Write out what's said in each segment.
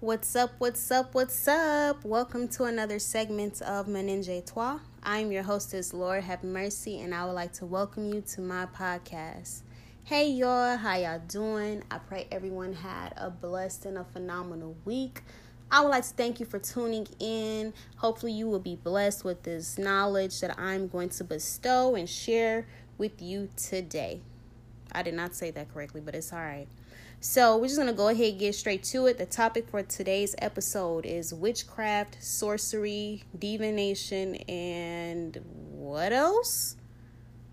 What's up? What's up? What's up? Welcome to another segment of Meninge Toi. I'm your hostess, Lord Have Mercy, and I would like to welcome you to my podcast. Hey y'all, how y'all doing? I pray everyone had a blessed and a phenomenal week. I would like to thank you for tuning in. Hopefully, you will be blessed with this knowledge that I'm going to bestow and share with you today. I did not say that correctly, but it's all right. So, we're just going to go ahead and get straight to it. The topic for today's episode is witchcraft, sorcery, divination, and what else?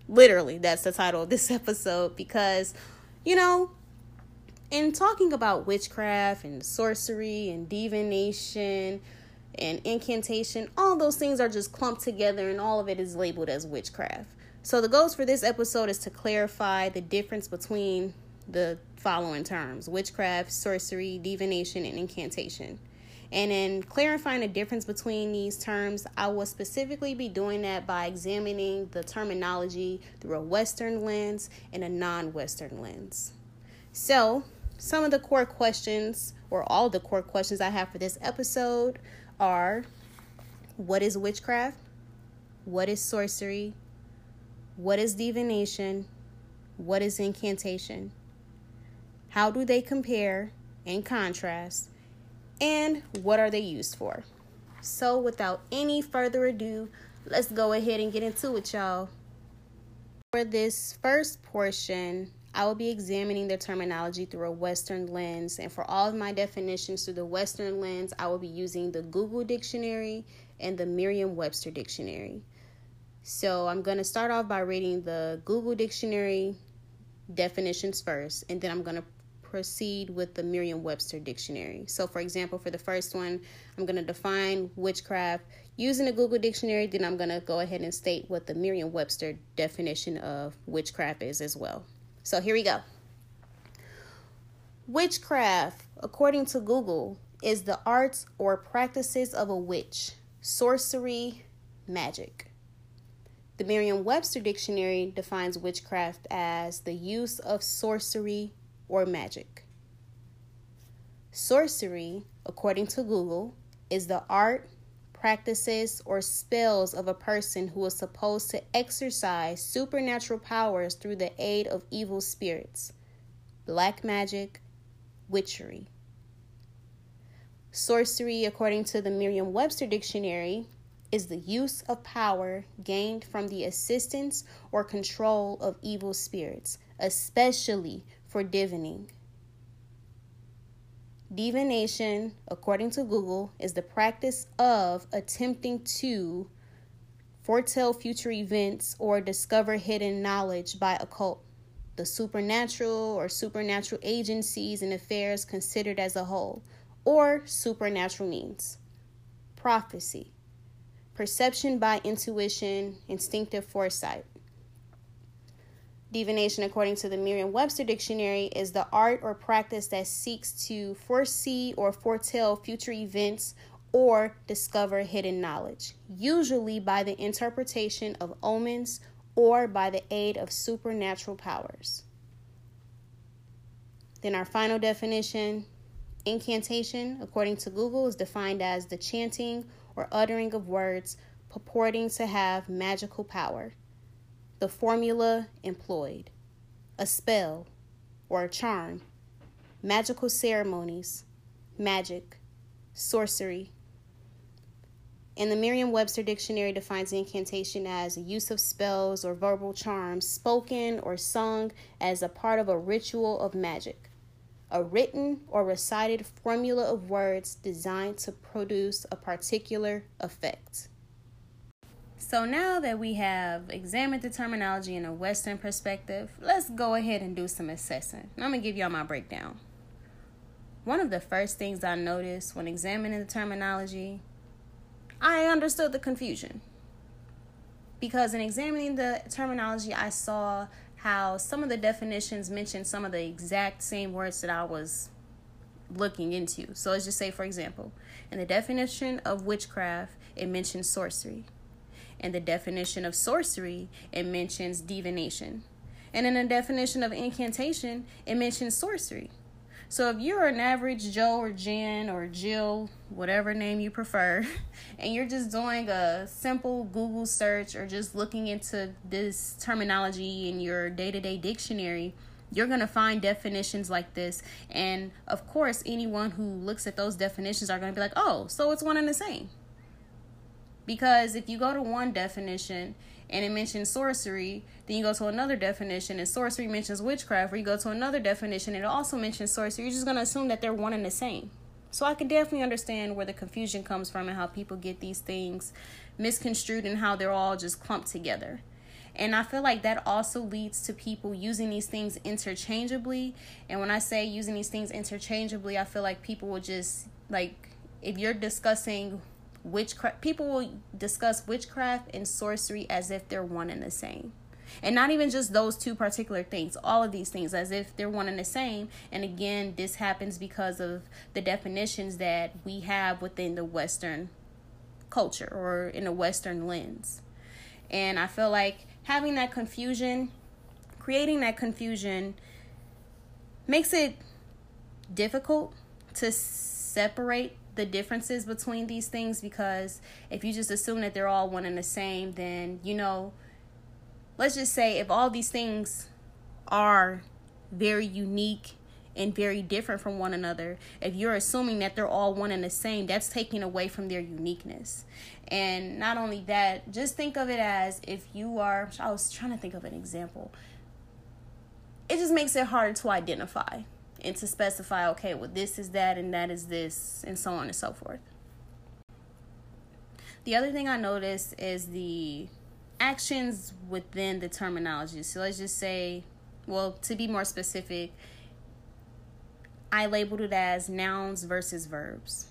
Literally, that's the title of this episode because, you know, in talking about witchcraft and sorcery and divination and incantation, all those things are just clumped together and all of it is labeled as witchcraft. So, the goals for this episode is to clarify the difference between the following terms witchcraft, sorcery, divination, and incantation. And in clarifying the difference between these terms, I will specifically be doing that by examining the terminology through a Western lens and a non Western lens. So, some of the core questions, or all the core questions I have for this episode, are What is witchcraft? What is sorcery? What is divination? What is incantation? How do they compare and contrast? And what are they used for? So, without any further ado, let's go ahead and get into it, y'all. For this first portion, I will be examining the terminology through a Western lens, and for all of my definitions through the Western lens, I will be using the Google Dictionary and the Merriam Webster Dictionary. So, I'm going to start off by reading the Google Dictionary definitions first, and then I'm going to proceed with the Merriam Webster dictionary. So, for example, for the first one, I'm going to define witchcraft using the Google dictionary, then I'm going to go ahead and state what the Merriam Webster definition of witchcraft is as well. So, here we go. Witchcraft, according to Google, is the arts or practices of a witch, sorcery, magic. The Merriam Webster Dictionary defines witchcraft as the use of sorcery, or magic. Sorcery, according to Google, is the art, practices, or spells of a person who is supposed to exercise supernatural powers through the aid of evil spirits. Black magic, witchery. Sorcery, according to the Merriam Webster Dictionary, is the use of power gained from the assistance or control of evil spirits, especially for divining. Divination, according to Google, is the practice of attempting to foretell future events or discover hidden knowledge by occult, the supernatural or supernatural agencies and affairs considered as a whole, or supernatural means. Prophecy, perception by intuition, instinctive foresight. Divination, according to the Merriam Webster Dictionary, is the art or practice that seeks to foresee or foretell future events or discover hidden knowledge, usually by the interpretation of omens or by the aid of supernatural powers. Then, our final definition incantation, according to Google, is defined as the chanting or uttering of words purporting to have magical power the formula employed, a spell or a charm, magical ceremonies, magic, sorcery. And the Merriam Webster Dictionary defines incantation as a use of spells or verbal charms spoken or sung as a part of a ritual of magic, a written or recited formula of words designed to produce a particular effect. So now that we have examined the terminology in a Western perspective, let's go ahead and do some assessing. I'm to give y'all my breakdown. One of the first things I noticed when examining the terminology, I understood the confusion. Because in examining the terminology, I saw how some of the definitions mentioned some of the exact same words that I was looking into. So let's just say, for example, in the definition of witchcraft, it mentions sorcery. In the definition of sorcery, it mentions divination. And in the definition of incantation, it mentions sorcery. So if you're an average Joe or Jen or Jill, whatever name you prefer, and you're just doing a simple Google search or just looking into this terminology in your day to day dictionary, you're going to find definitions like this. And of course, anyone who looks at those definitions are going to be like, oh, so it's one and the same. Because if you go to one definition and it mentions sorcery, then you go to another definition and sorcery mentions witchcraft, or you go to another definition and it also mentions sorcery, you're just going to assume that they're one and the same. So I can definitely understand where the confusion comes from and how people get these things misconstrued and how they're all just clumped together. And I feel like that also leads to people using these things interchangeably. And when I say using these things interchangeably, I feel like people will just, like, if you're discussing witchcraft, people will discuss witchcraft and sorcery as if they're one and the same. And not even just those two particular things, all of these things as if they're one and the same. And again, this happens because of the definitions that we have within the Western culture or in a Western lens. And I feel like having that confusion, creating that confusion, makes it difficult to separate the differences between these things because if you just assume that they're all one and the same, then, you know, let's just say if all these things are very unique and very different from one another. If you're assuming that they're all one and the same, that's taking away from their uniqueness. And not only that, just think of it as if you are, I was trying to think of an example. It just makes it harder to identify and to specify, okay, well, this is that and that is this, and so on and so forth. The other thing I noticed is the actions within the terminology. So let's just say, well, to be more specific, I labeled it as nouns versus verbs.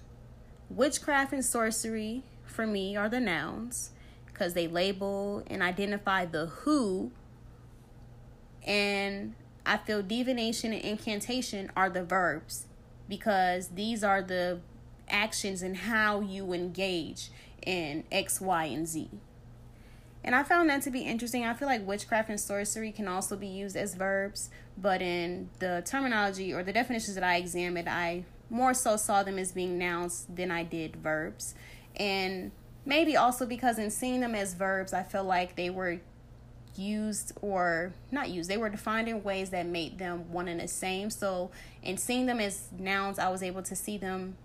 Witchcraft and sorcery for me are the nouns because they label and identify the who. And I feel divination and incantation are the verbs because these are the actions and how you engage in X, Y, and Z. And I found that to be interesting. I feel like witchcraft and sorcery can also be used as verbs, but in the terminology or the definitions that I examined, I more so saw them as being nouns than I did verbs. And maybe also because in seeing them as verbs, I feel like they were used or not used, they were defined in ways that made them one and the same. So in seeing them as nouns, I was able to see them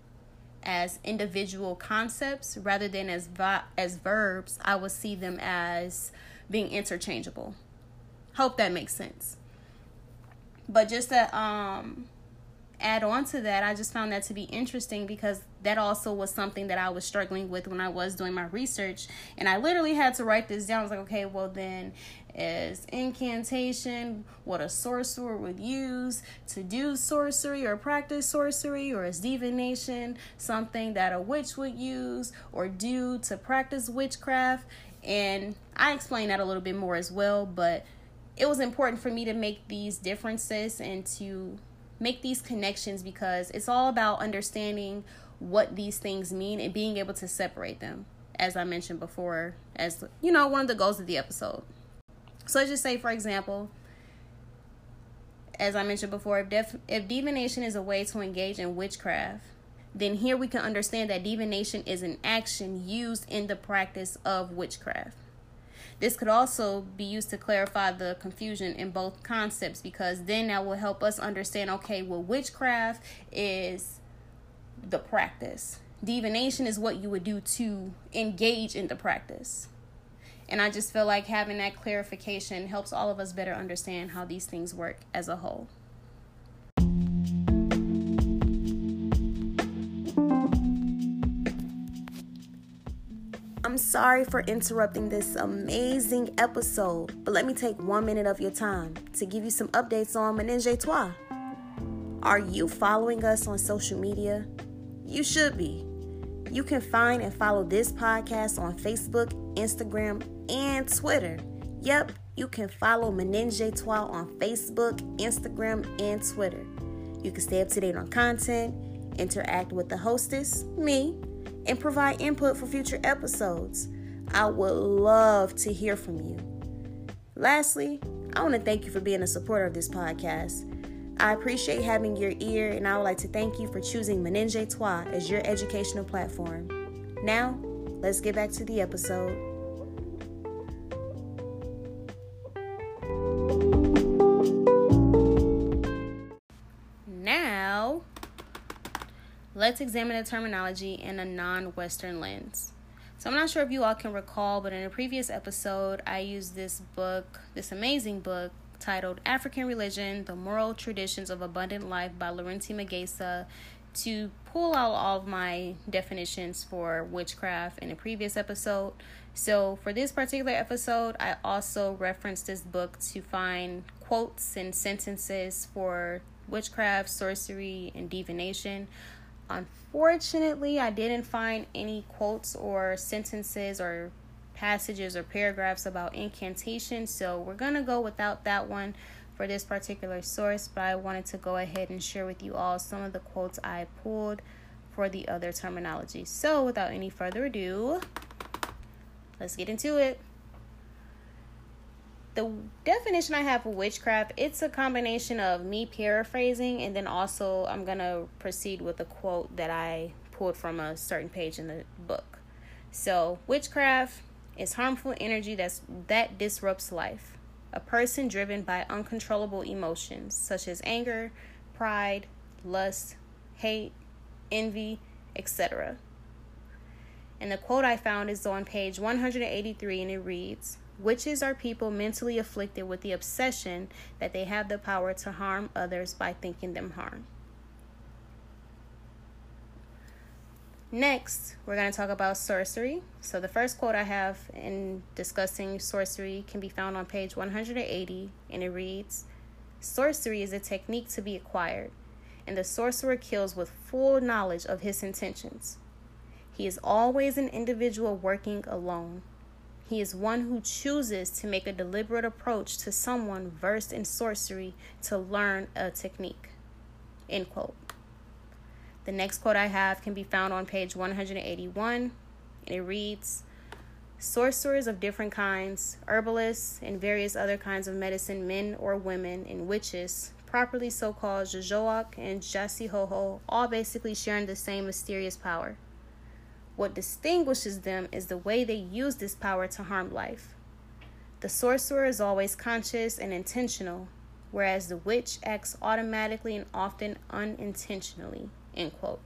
as individual concepts rather than as vi- as verbs, I would see them as being interchangeable. Hope that makes sense. But just to um add on to that, I just found that to be interesting because that also was something that I was struggling with when I was doing my research. And I literally had to write this down. I was like, okay, well, then is incantation what a sorcerer would use to do sorcery or practice sorcery, or is divination something that a witch would use or do to practice witchcraft? And I explained that a little bit more as well, but it was important for me to make these differences and to make these connections because it's all about understanding what these things mean and being able to separate them as i mentioned before as you know one of the goals of the episode so let's just say, for example, as I mentioned before, if, def- if divination is a way to engage in witchcraft, then here we can understand that divination is an action used in the practice of witchcraft. This could also be used to clarify the confusion in both concepts because then that will help us understand okay, well, witchcraft is the practice, divination is what you would do to engage in the practice. And I just feel like having that clarification helps all of us better understand how these things work as a whole. I'm sorry for interrupting this amazing episode, but let me take one minute of your time to give you some updates on Menage Toi. Are you following us on social media? You should be. You can find and follow this podcast on Facebook, Instagram, and Twitter. Yep, you can follow Menenge Toi on Facebook, Instagram, and Twitter. You can stay up to date on content, interact with the hostess, me, and provide input for future episodes. I would love to hear from you. Lastly, I want to thank you for being a supporter of this podcast. I appreciate having your ear, and I would like to thank you for choosing Menenje Toi as your educational platform. Now, let's get back to the episode. Let's examine the terminology in a non Western lens. So, I'm not sure if you all can recall, but in a previous episode, I used this book, this amazing book titled African Religion The Moral Traditions of Abundant Life by Laurenti Magesa to pull out all of my definitions for witchcraft in a previous episode. So, for this particular episode, I also referenced this book to find quotes and sentences for witchcraft, sorcery, and divination. Unfortunately, I didn't find any quotes or sentences or passages or paragraphs about incantation, so we're going to go without that one for this particular source, but I wanted to go ahead and share with you all some of the quotes I pulled for the other terminology. So, without any further ado, let's get into it. The definition I have for witchcraft, it's a combination of me paraphrasing and then also I'm going to proceed with a quote that I pulled from a certain page in the book. So, witchcraft is harmful energy that's that disrupts life. A person driven by uncontrollable emotions such as anger, pride, lust, hate, envy, etc. And the quote I found is on page 183 and it reads Witches are people mentally afflicted with the obsession that they have the power to harm others by thinking them harm. Next, we're going to talk about sorcery. So, the first quote I have in discussing sorcery can be found on page 180, and it reads Sorcery is a technique to be acquired, and the sorcerer kills with full knowledge of his intentions. He is always an individual working alone. He is one who chooses to make a deliberate approach to someone versed in sorcery to learn a technique. End quote. The next quote I have can be found on page 181, and it reads Sorcerers of different kinds, herbalists, and various other kinds of medicine, men or women, and witches, properly so called Jojoak and Jasihoho, all basically sharing the same mysterious power. What distinguishes them is the way they use this power to harm life. The sorcerer is always conscious and intentional, whereas the witch acts automatically and often unintentionally. End quote.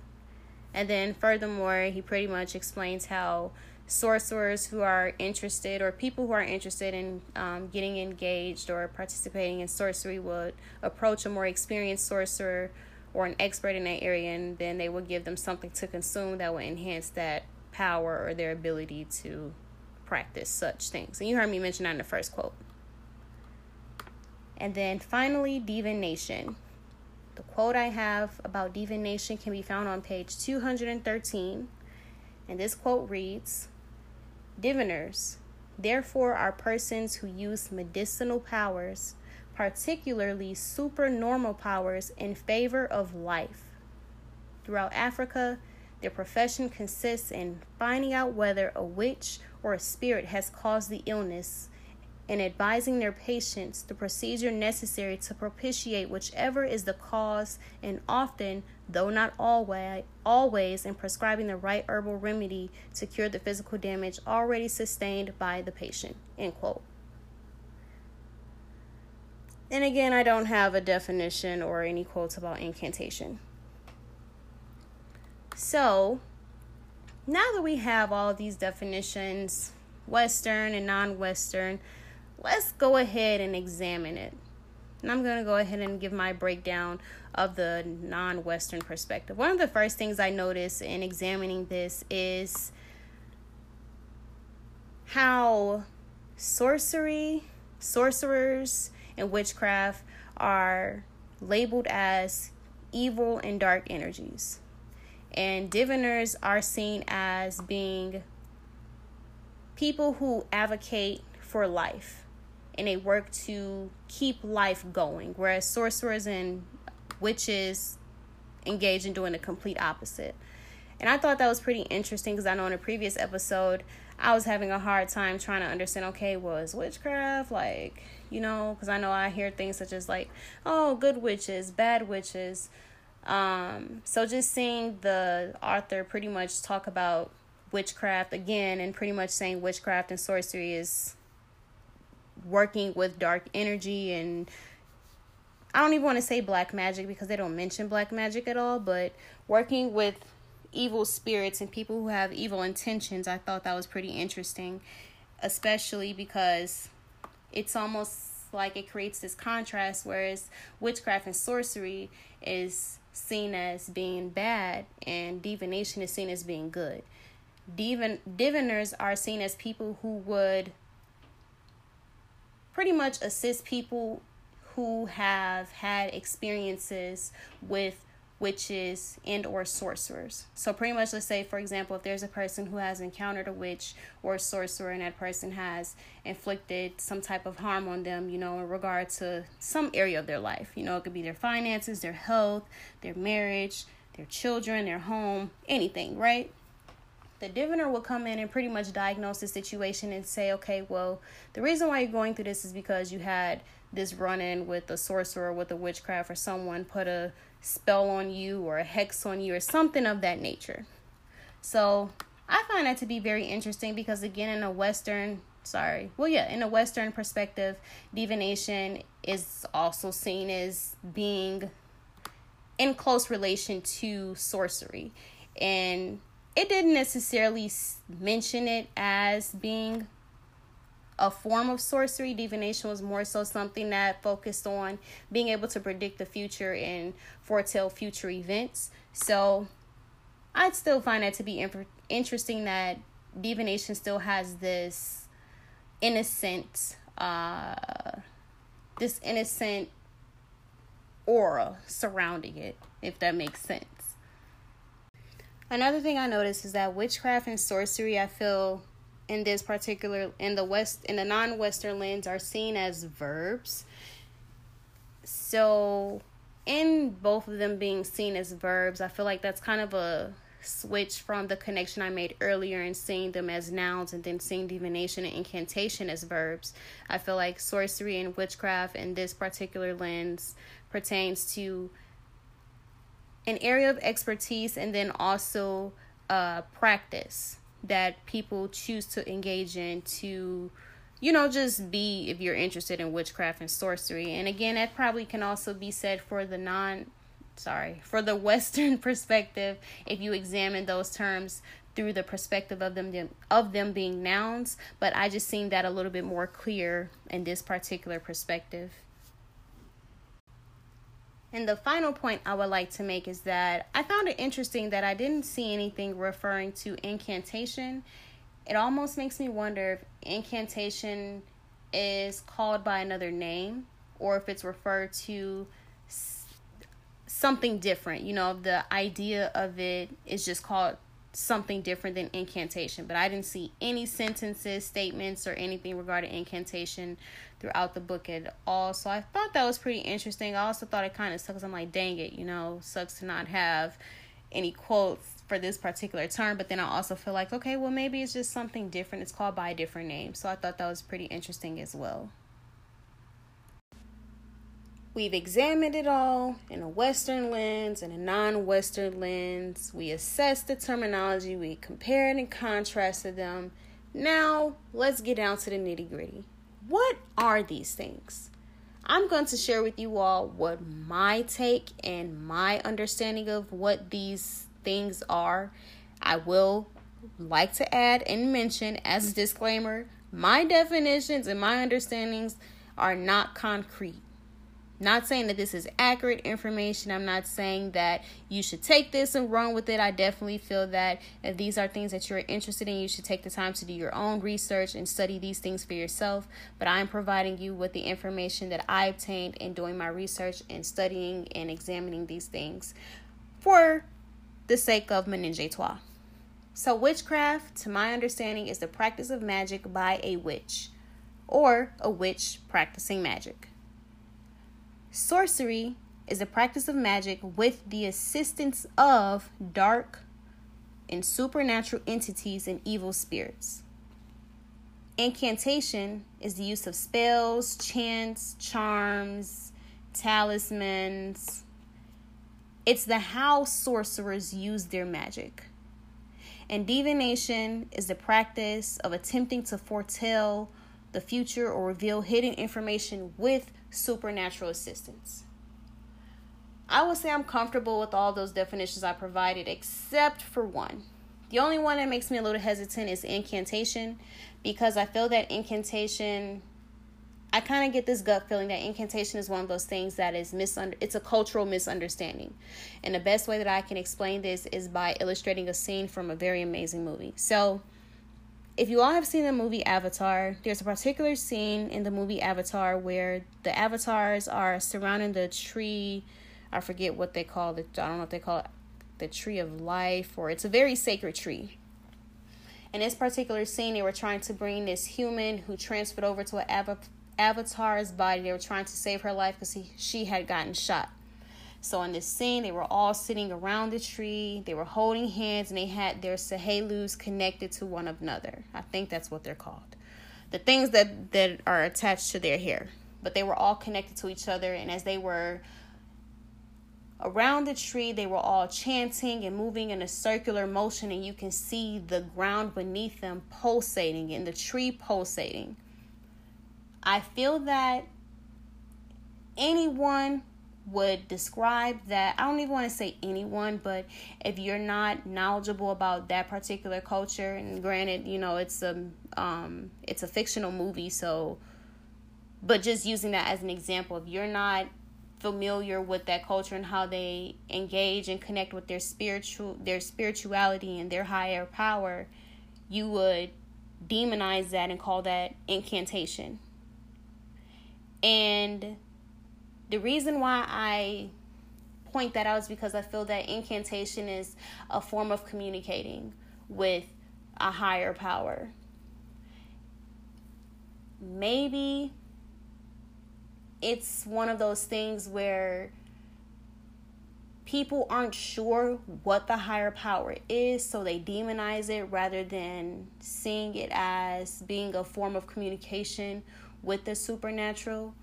And then furthermore, he pretty much explains how sorcerers who are interested or people who are interested in um, getting engaged or participating in sorcery would approach a more experienced sorcerer or an expert in that area and then they would give them something to consume that would enhance that power or their ability to practice such things. And you heard me mention that in the first quote. And then finally, divination. The quote I have about divination can be found on page 213. And this quote reads Diviners, therefore, are persons who use medicinal powers, particularly supernormal powers, in favor of life. Throughout Africa, their profession consists in finding out whether a witch or a spirit has caused the illness and advising their patients the procedure necessary to propitiate whichever is the cause, and often, though not always, always in prescribing the right herbal remedy to cure the physical damage already sustained by the patient. End quote. And again, I don't have a definition or any quotes about incantation. So, now that we have all these definitions, Western and non Western, let's go ahead and examine it. And I'm going to go ahead and give my breakdown of the non Western perspective. One of the first things I notice in examining this is how sorcery, sorcerers, and witchcraft are labeled as evil and dark energies. And diviners are seen as being people who advocate for life and they work to keep life going, whereas sorcerers and witches engage in doing the complete opposite. And I thought that was pretty interesting because I know in a previous episode I was having a hard time trying to understand okay, was witchcraft like, you know, because I know I hear things such as like, oh, good witches, bad witches. Um, so just seeing the author pretty much talk about witchcraft again and pretty much saying witchcraft and sorcery is working with dark energy and I don't even want to say black magic because they don't mention black magic at all, but working with evil spirits and people who have evil intentions, I thought that was pretty interesting, especially because it's almost like it creates this contrast whereas witchcraft and sorcery is seen as being bad and divination is seen as being good. Divin diviners are seen as people who would pretty much assist people who have had experiences with witches and or sorcerers. So pretty much let's say for example if there's a person who has encountered a witch or a sorcerer and that person has inflicted some type of harm on them, you know, in regard to some area of their life. You know, it could be their finances, their health, their marriage, their children, their home, anything, right? the diviner will come in and pretty much diagnose the situation and say, okay, well, the reason why you're going through this is because you had this run in with a sorcerer, with a witchcraft, or someone put a spell on you or a hex on you or something of that nature. So I find that to be very interesting because, again, in a Western, sorry, well, yeah, in a Western perspective, divination is also seen as being in close relation to sorcery. And it didn't necessarily mention it as being a form of sorcery. Divination was more so something that focused on being able to predict the future and foretell future events. So I'd still find that to be interesting that divination still has this innocent, uh, this innocent aura surrounding it, if that makes sense. Another thing I noticed is that witchcraft and sorcery, I feel in this particular in the west in the non-western lens are seen as verbs. So in both of them being seen as verbs, I feel like that's kind of a switch from the connection I made earlier and seeing them as nouns and then seeing divination and incantation as verbs. I feel like sorcery and witchcraft in this particular lens pertains to an area of expertise and then also uh, practice that people choose to engage in to you know just be if you're interested in witchcraft and sorcery. And again that probably can also be said for the non sorry for the western perspective. If you examine those terms through the perspective of them of them being nouns. But i just seen that a little bit more clear in this particular perspective and the final point I would like to make is that I found it interesting that I didn't see anything referring to incantation. It almost makes me wonder if incantation is called by another name or if it's referred to something different. You know, the idea of it is just called something different than incantation, but I didn't see any sentences, statements, or anything regarding incantation throughout the book at all. So I thought that was pretty interesting. I also thought it kind of sucks. I'm like, dang it, you know, sucks to not have any quotes for this particular term. But then I also feel like, okay, well, maybe it's just something different. It's called by a different name. So I thought that was pretty interesting as well. We've examined it all in a Western lens and a non Western lens. We assessed the terminology, we compared and contrasted them. Now, let's get down to the nitty gritty. What are these things? I'm going to share with you all what my take and my understanding of what these things are. I will like to add and mention as a disclaimer my definitions and my understandings are not concrete. Not saying that this is accurate information. I'm not saying that you should take this and run with it. I definitely feel that if these are things that you're interested in, you should take the time to do your own research and study these things for yourself. But I'm providing you with the information that I obtained in doing my research and studying and examining these things for the sake of menage toi. So, witchcraft, to my understanding, is the practice of magic by a witch or a witch practicing magic. Sorcery is the practice of magic with the assistance of dark and supernatural entities and evil spirits. incantation is the use of spells, chants, charms, talismans. It's the how sorcerers use their magic. And divination is the practice of attempting to foretell the future or reveal hidden information with supernatural assistance. I would say I'm comfortable with all those definitions I provided, except for one. The only one that makes me a little hesitant is incantation because I feel that incantation I kind of get this gut feeling that incantation is one of those things that is misunder it's a cultural misunderstanding. And the best way that I can explain this is by illustrating a scene from a very amazing movie. So, if you all have seen the movie Avatar, there's a particular scene in the movie Avatar where the avatars are surrounding the tree I forget what they call it. I don't know what they call it the tree of life or it's a very sacred tree. In this particular scene, they were trying to bring this human who transferred over to an av- avatar's body. They were trying to save her life because she had gotten shot. So in this scene, they were all sitting around the tree. They were holding hands and they had their sahelus connected to one another. I think that's what they're called. The things that, that are attached to their hair. But they were all connected to each other. And as they were Around the tree, they were all chanting and moving in a circular motion, and you can see the ground beneath them pulsating and the tree pulsating. I feel that anyone would describe that. I don't even want to say anyone, but if you're not knowledgeable about that particular culture, and granted, you know, it's a um, it's a fictional movie, so but just using that as an example, if you're not familiar with that culture and how they engage and connect with their spiritual their spirituality and their higher power, you would demonize that and call that incantation. And the reason why I point that out is because I feel that incantation is a form of communicating with a higher power. Maybe it's one of those things where people aren't sure what the higher power is, so they demonize it rather than seeing it as being a form of communication with the supernatural.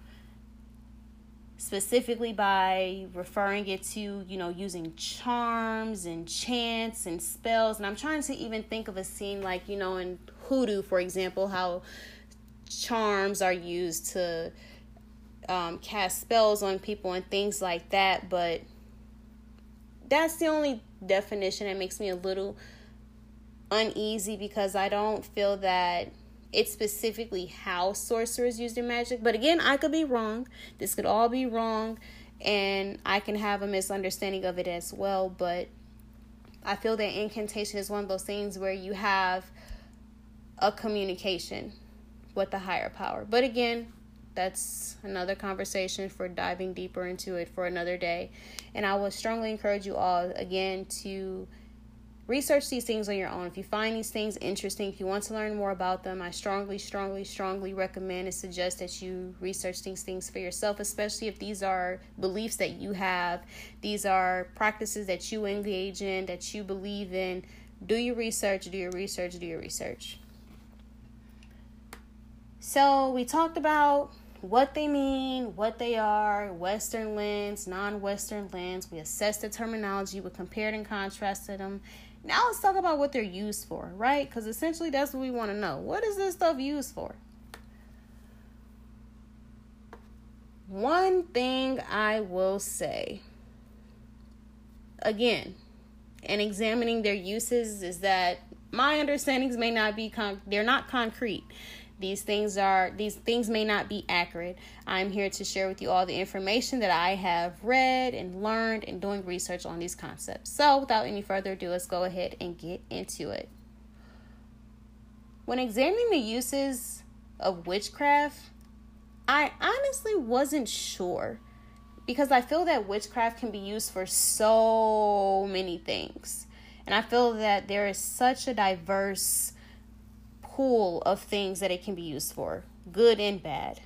Specifically, by referring it to, you know, using charms and chants and spells. And I'm trying to even think of a scene like, you know, in hoodoo, for example, how charms are used to um, cast spells on people and things like that. But that's the only definition that makes me a little uneasy because I don't feel that it's specifically how sorcerers use their magic. But again, I could be wrong. This could all be wrong, and I can have a misunderstanding of it as well. But I feel that incantation is one of those things where you have a communication with the higher power. But again, that's another conversation for diving deeper into it for another day. And I would strongly encourage you all, again, to research these things on your own. If you find these things interesting, if you want to learn more about them, I strongly, strongly, strongly recommend and suggest that you research these things for yourself, especially if these are beliefs that you have, these are practices that you engage in, that you believe in. Do your research, do your research, do your research. So, we talked about what they mean, what they are, Western lens, non Western lens. We assess the terminology, we compared and contrasted them. Now let's talk about what they're used for, right? Because essentially that's what we want to know. What is this stuff used for? One thing I will say, again, in examining their uses, is that my understandings may not be con- they're not concrete these things are these things may not be accurate. I'm here to share with you all the information that I have read and learned and doing research on these concepts. So, without any further ado, let's go ahead and get into it. When examining the uses of witchcraft, I honestly wasn't sure because I feel that witchcraft can be used for so many things. And I feel that there is such a diverse pool of things that it can be used for, good and bad.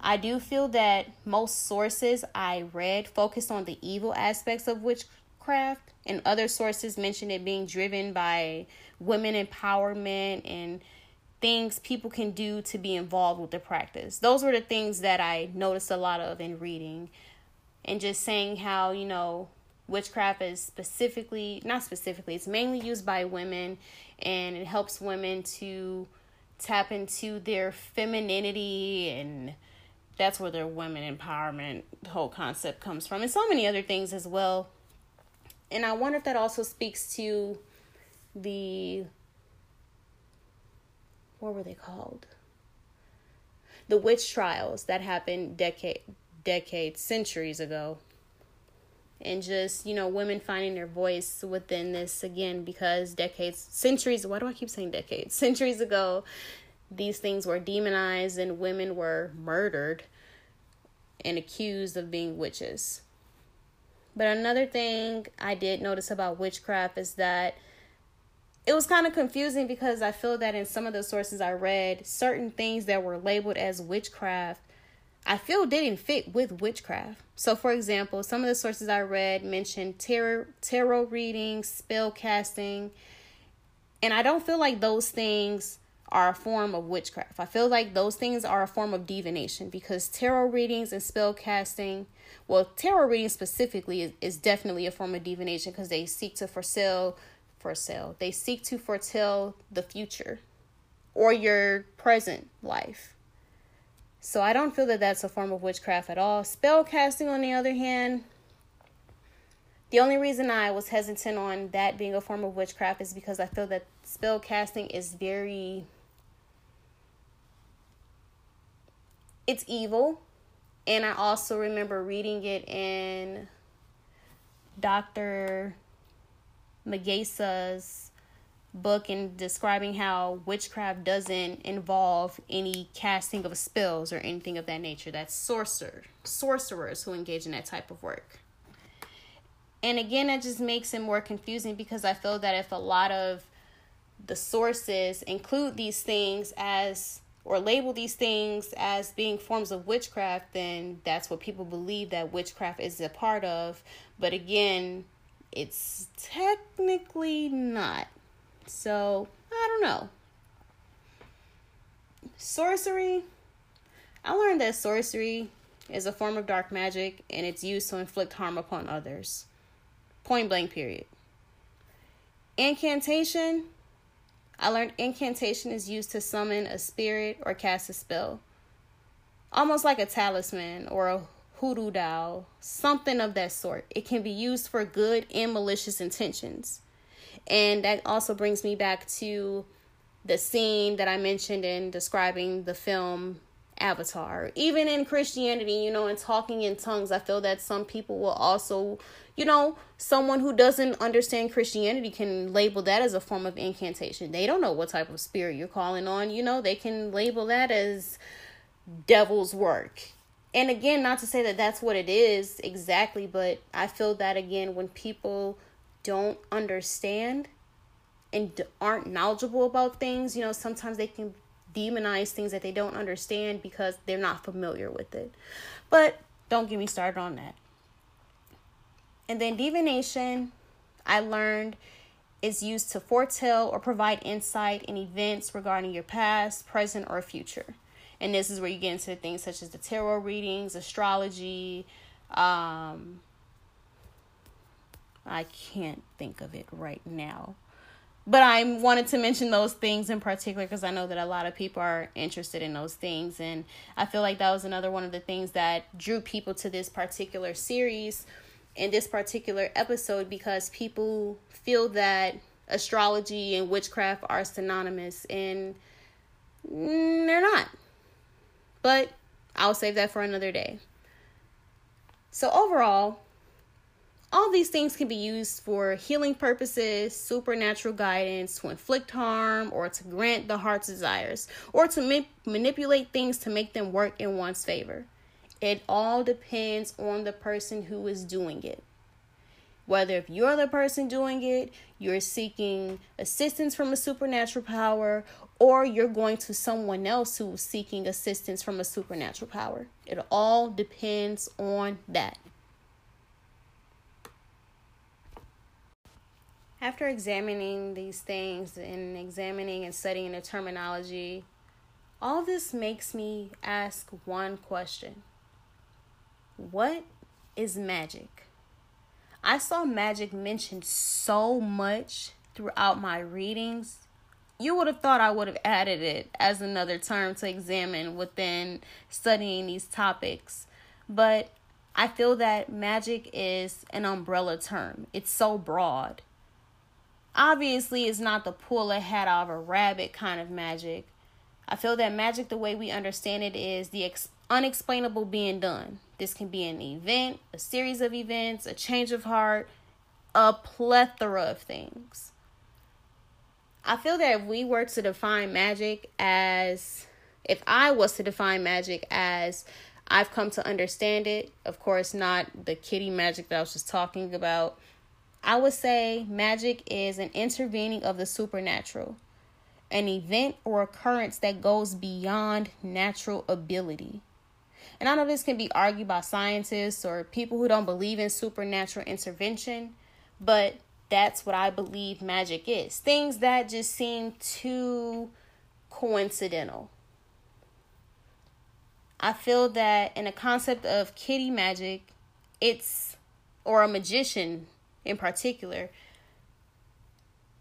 I do feel that most sources I read focused on the evil aspects of witchcraft, and other sources mentioned it being driven by women empowerment and things people can do to be involved with the practice. Those were the things that I noticed a lot of in reading and just saying how, you know, witchcraft is specifically, not specifically, it's mainly used by women and it helps women to tap into their femininity and that's where their women empowerment whole concept comes from and so many other things as well. And i wonder if that also speaks to the what were they called? The witch trials that happened decade decades centuries ago and just you know women finding their voice within this again because decades centuries why do i keep saying decades? Centuries ago these things were demonized and women were murdered and accused of being witches. But another thing i did notice about witchcraft is that it was kind of confusing because i feel that in some of the sources i read certain things that were labeled as witchcraft I feel didn't fit with witchcraft. So, for example, some of the sources I read mentioned tarot, tarot reading, spell casting, and I don't feel like those things are a form of witchcraft. I feel like those things are a form of divination because tarot readings and spell casting, well, tarot reading specifically is, is definitely a form of divination because they seek to foretell, foretell, they seek to foretell the future or your present life. So I don't feel that that's a form of witchcraft at all. Spell casting, on the other hand, the only reason I was hesitant on that being a form of witchcraft is because I feel that spell casting is very. It's evil. And I also remember reading it in Dr. Magesa's book and describing how witchcraft doesn't involve any casting of spells or anything of that nature. That's sorcerer sorcerers who engage in that type of work. And again, that just makes it more confusing because I feel that if a lot of the sources include these things as or label these things as being forms of witchcraft, then that's what people believe that witchcraft is a part of. But again, it's technically not. So, I don't know. Sorcery. I learned that sorcery is a form of dark magic and it's used to inflict harm upon others. Point blank, period. Incantation. I learned incantation is used to summon a spirit or cast a spell. Almost like a talisman or a hoodoo doll, something of that sort. It can be used for good and malicious intentions. And that also brings me back to the scene that I mentioned in describing the film Avatar. Even in Christianity, you know, in talking in tongues, I feel that some people will also, you know, someone who doesn't understand Christianity can label that as a form of incantation. They don't know what type of spirit you're calling on, you know, they can label that as devil's work. And again, not to say that that's what it is exactly, but I feel that again, when people don't understand and aren't knowledgeable about things, you know, sometimes they can demonize things that they don't understand because they're not familiar with it. But don't get me started on that. And then divination, I learned is used to foretell or provide insight in events regarding your past, present, or future. And this is where you get into things such as the tarot readings, astrology, um, I can't think of it right now. But I wanted to mention those things in particular because I know that a lot of people are interested in those things. And I feel like that was another one of the things that drew people to this particular series in this particular episode because people feel that astrology and witchcraft are synonymous and they're not. But I'll save that for another day. So, overall, all these things can be used for healing purposes, supernatural guidance, to inflict harm, or to grant the heart's desires, or to ma- manipulate things to make them work in one's favor. It all depends on the person who is doing it. Whether if you're the person doing it, you're seeking assistance from a supernatural power, or you're going to someone else who's seeking assistance from a supernatural power. It all depends on that. After examining these things and examining and studying the terminology, all this makes me ask one question What is magic? I saw magic mentioned so much throughout my readings. You would have thought I would have added it as another term to examine within studying these topics. But I feel that magic is an umbrella term, it's so broad. Obviously, it's not the pull a hat out of a rabbit kind of magic. I feel that magic, the way we understand it, is the ex- unexplainable being done. This can be an event, a series of events, a change of heart, a plethora of things. I feel that if we were to define magic as, if I was to define magic as I've come to understand it, of course, not the kitty magic that I was just talking about, I would say magic is an intervening of the supernatural, an event or occurrence that goes beyond natural ability. And I know this can be argued by scientists or people who don't believe in supernatural intervention, but that's what I believe magic is. Things that just seem too coincidental. I feel that in the concept of kitty magic, it's or a magician in particular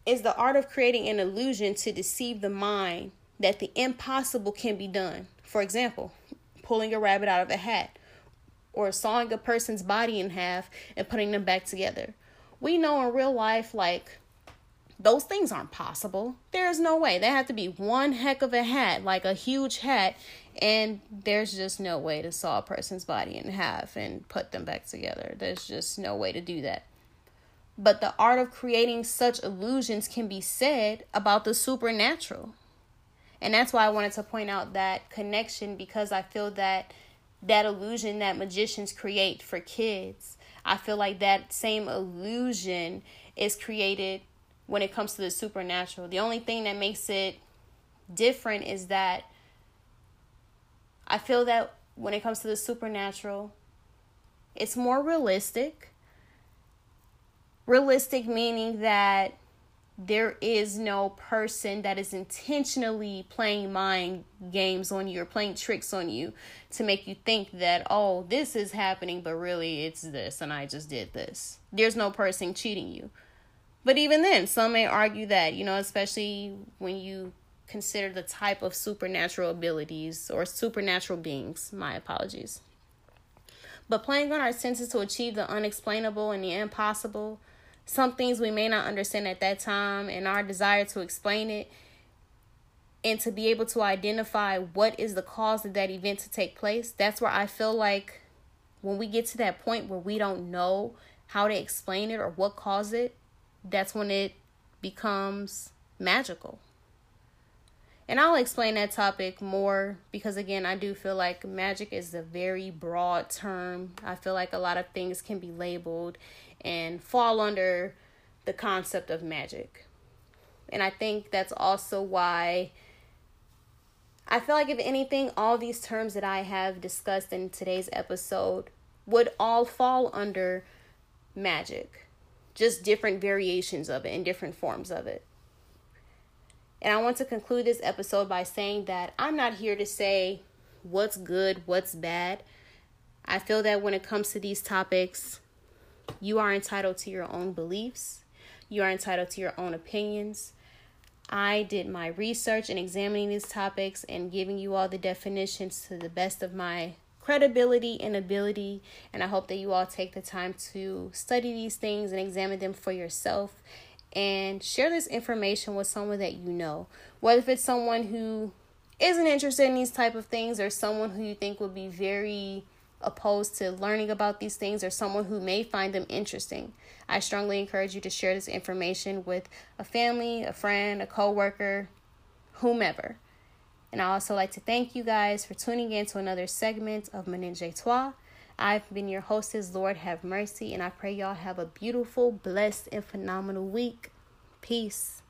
is the art of creating an illusion to deceive the mind that the impossible can be done. For example, pulling a rabbit out of a hat or sawing a person's body in half and putting them back together. We know in real life, like, those things aren't possible. There's no way. They have to be one heck of a hat, like a huge hat, and there's just no way to saw a person's body in half and put them back together. There's just no way to do that. But the art of creating such illusions can be said about the supernatural. And that's why I wanted to point out that connection because I feel that that illusion that magicians create for kids, I feel like that same illusion is created when it comes to the supernatural. The only thing that makes it different is that I feel that when it comes to the supernatural, it's more realistic Realistic meaning that there is no person that is intentionally playing mind games on you or playing tricks on you to make you think that, oh, this is happening, but really it's this and I just did this. There's no person cheating you. But even then, some may argue that, you know, especially when you consider the type of supernatural abilities or supernatural beings. My apologies. But playing on our senses to achieve the unexplainable and the impossible some things we may not understand at that time and our desire to explain it and to be able to identify what is the cause of that event to take place that's where i feel like when we get to that point where we don't know how to explain it or what caused it that's when it becomes magical and I'll explain that topic more because, again, I do feel like magic is a very broad term. I feel like a lot of things can be labeled and fall under the concept of magic. And I think that's also why I feel like, if anything, all these terms that I have discussed in today's episode would all fall under magic, just different variations of it and different forms of it. And I want to conclude this episode by saying that I'm not here to say what's good, what's bad. I feel that when it comes to these topics, you are entitled to your own beliefs, you are entitled to your own opinions. I did my research in examining these topics and giving you all the definitions to the best of my credibility and ability. And I hope that you all take the time to study these things and examine them for yourself and share this information with someone that you know. Whether if it's someone who isn't interested in these type of things or someone who you think would be very opposed to learning about these things or someone who may find them interesting. I strongly encourage you to share this information with a family, a friend, a coworker, whomever. And I also like to thank you guys for tuning in to another segment of Menage Toi. I've been your hostess, Lord have mercy, and I pray y'all have a beautiful, blessed, and phenomenal week. Peace.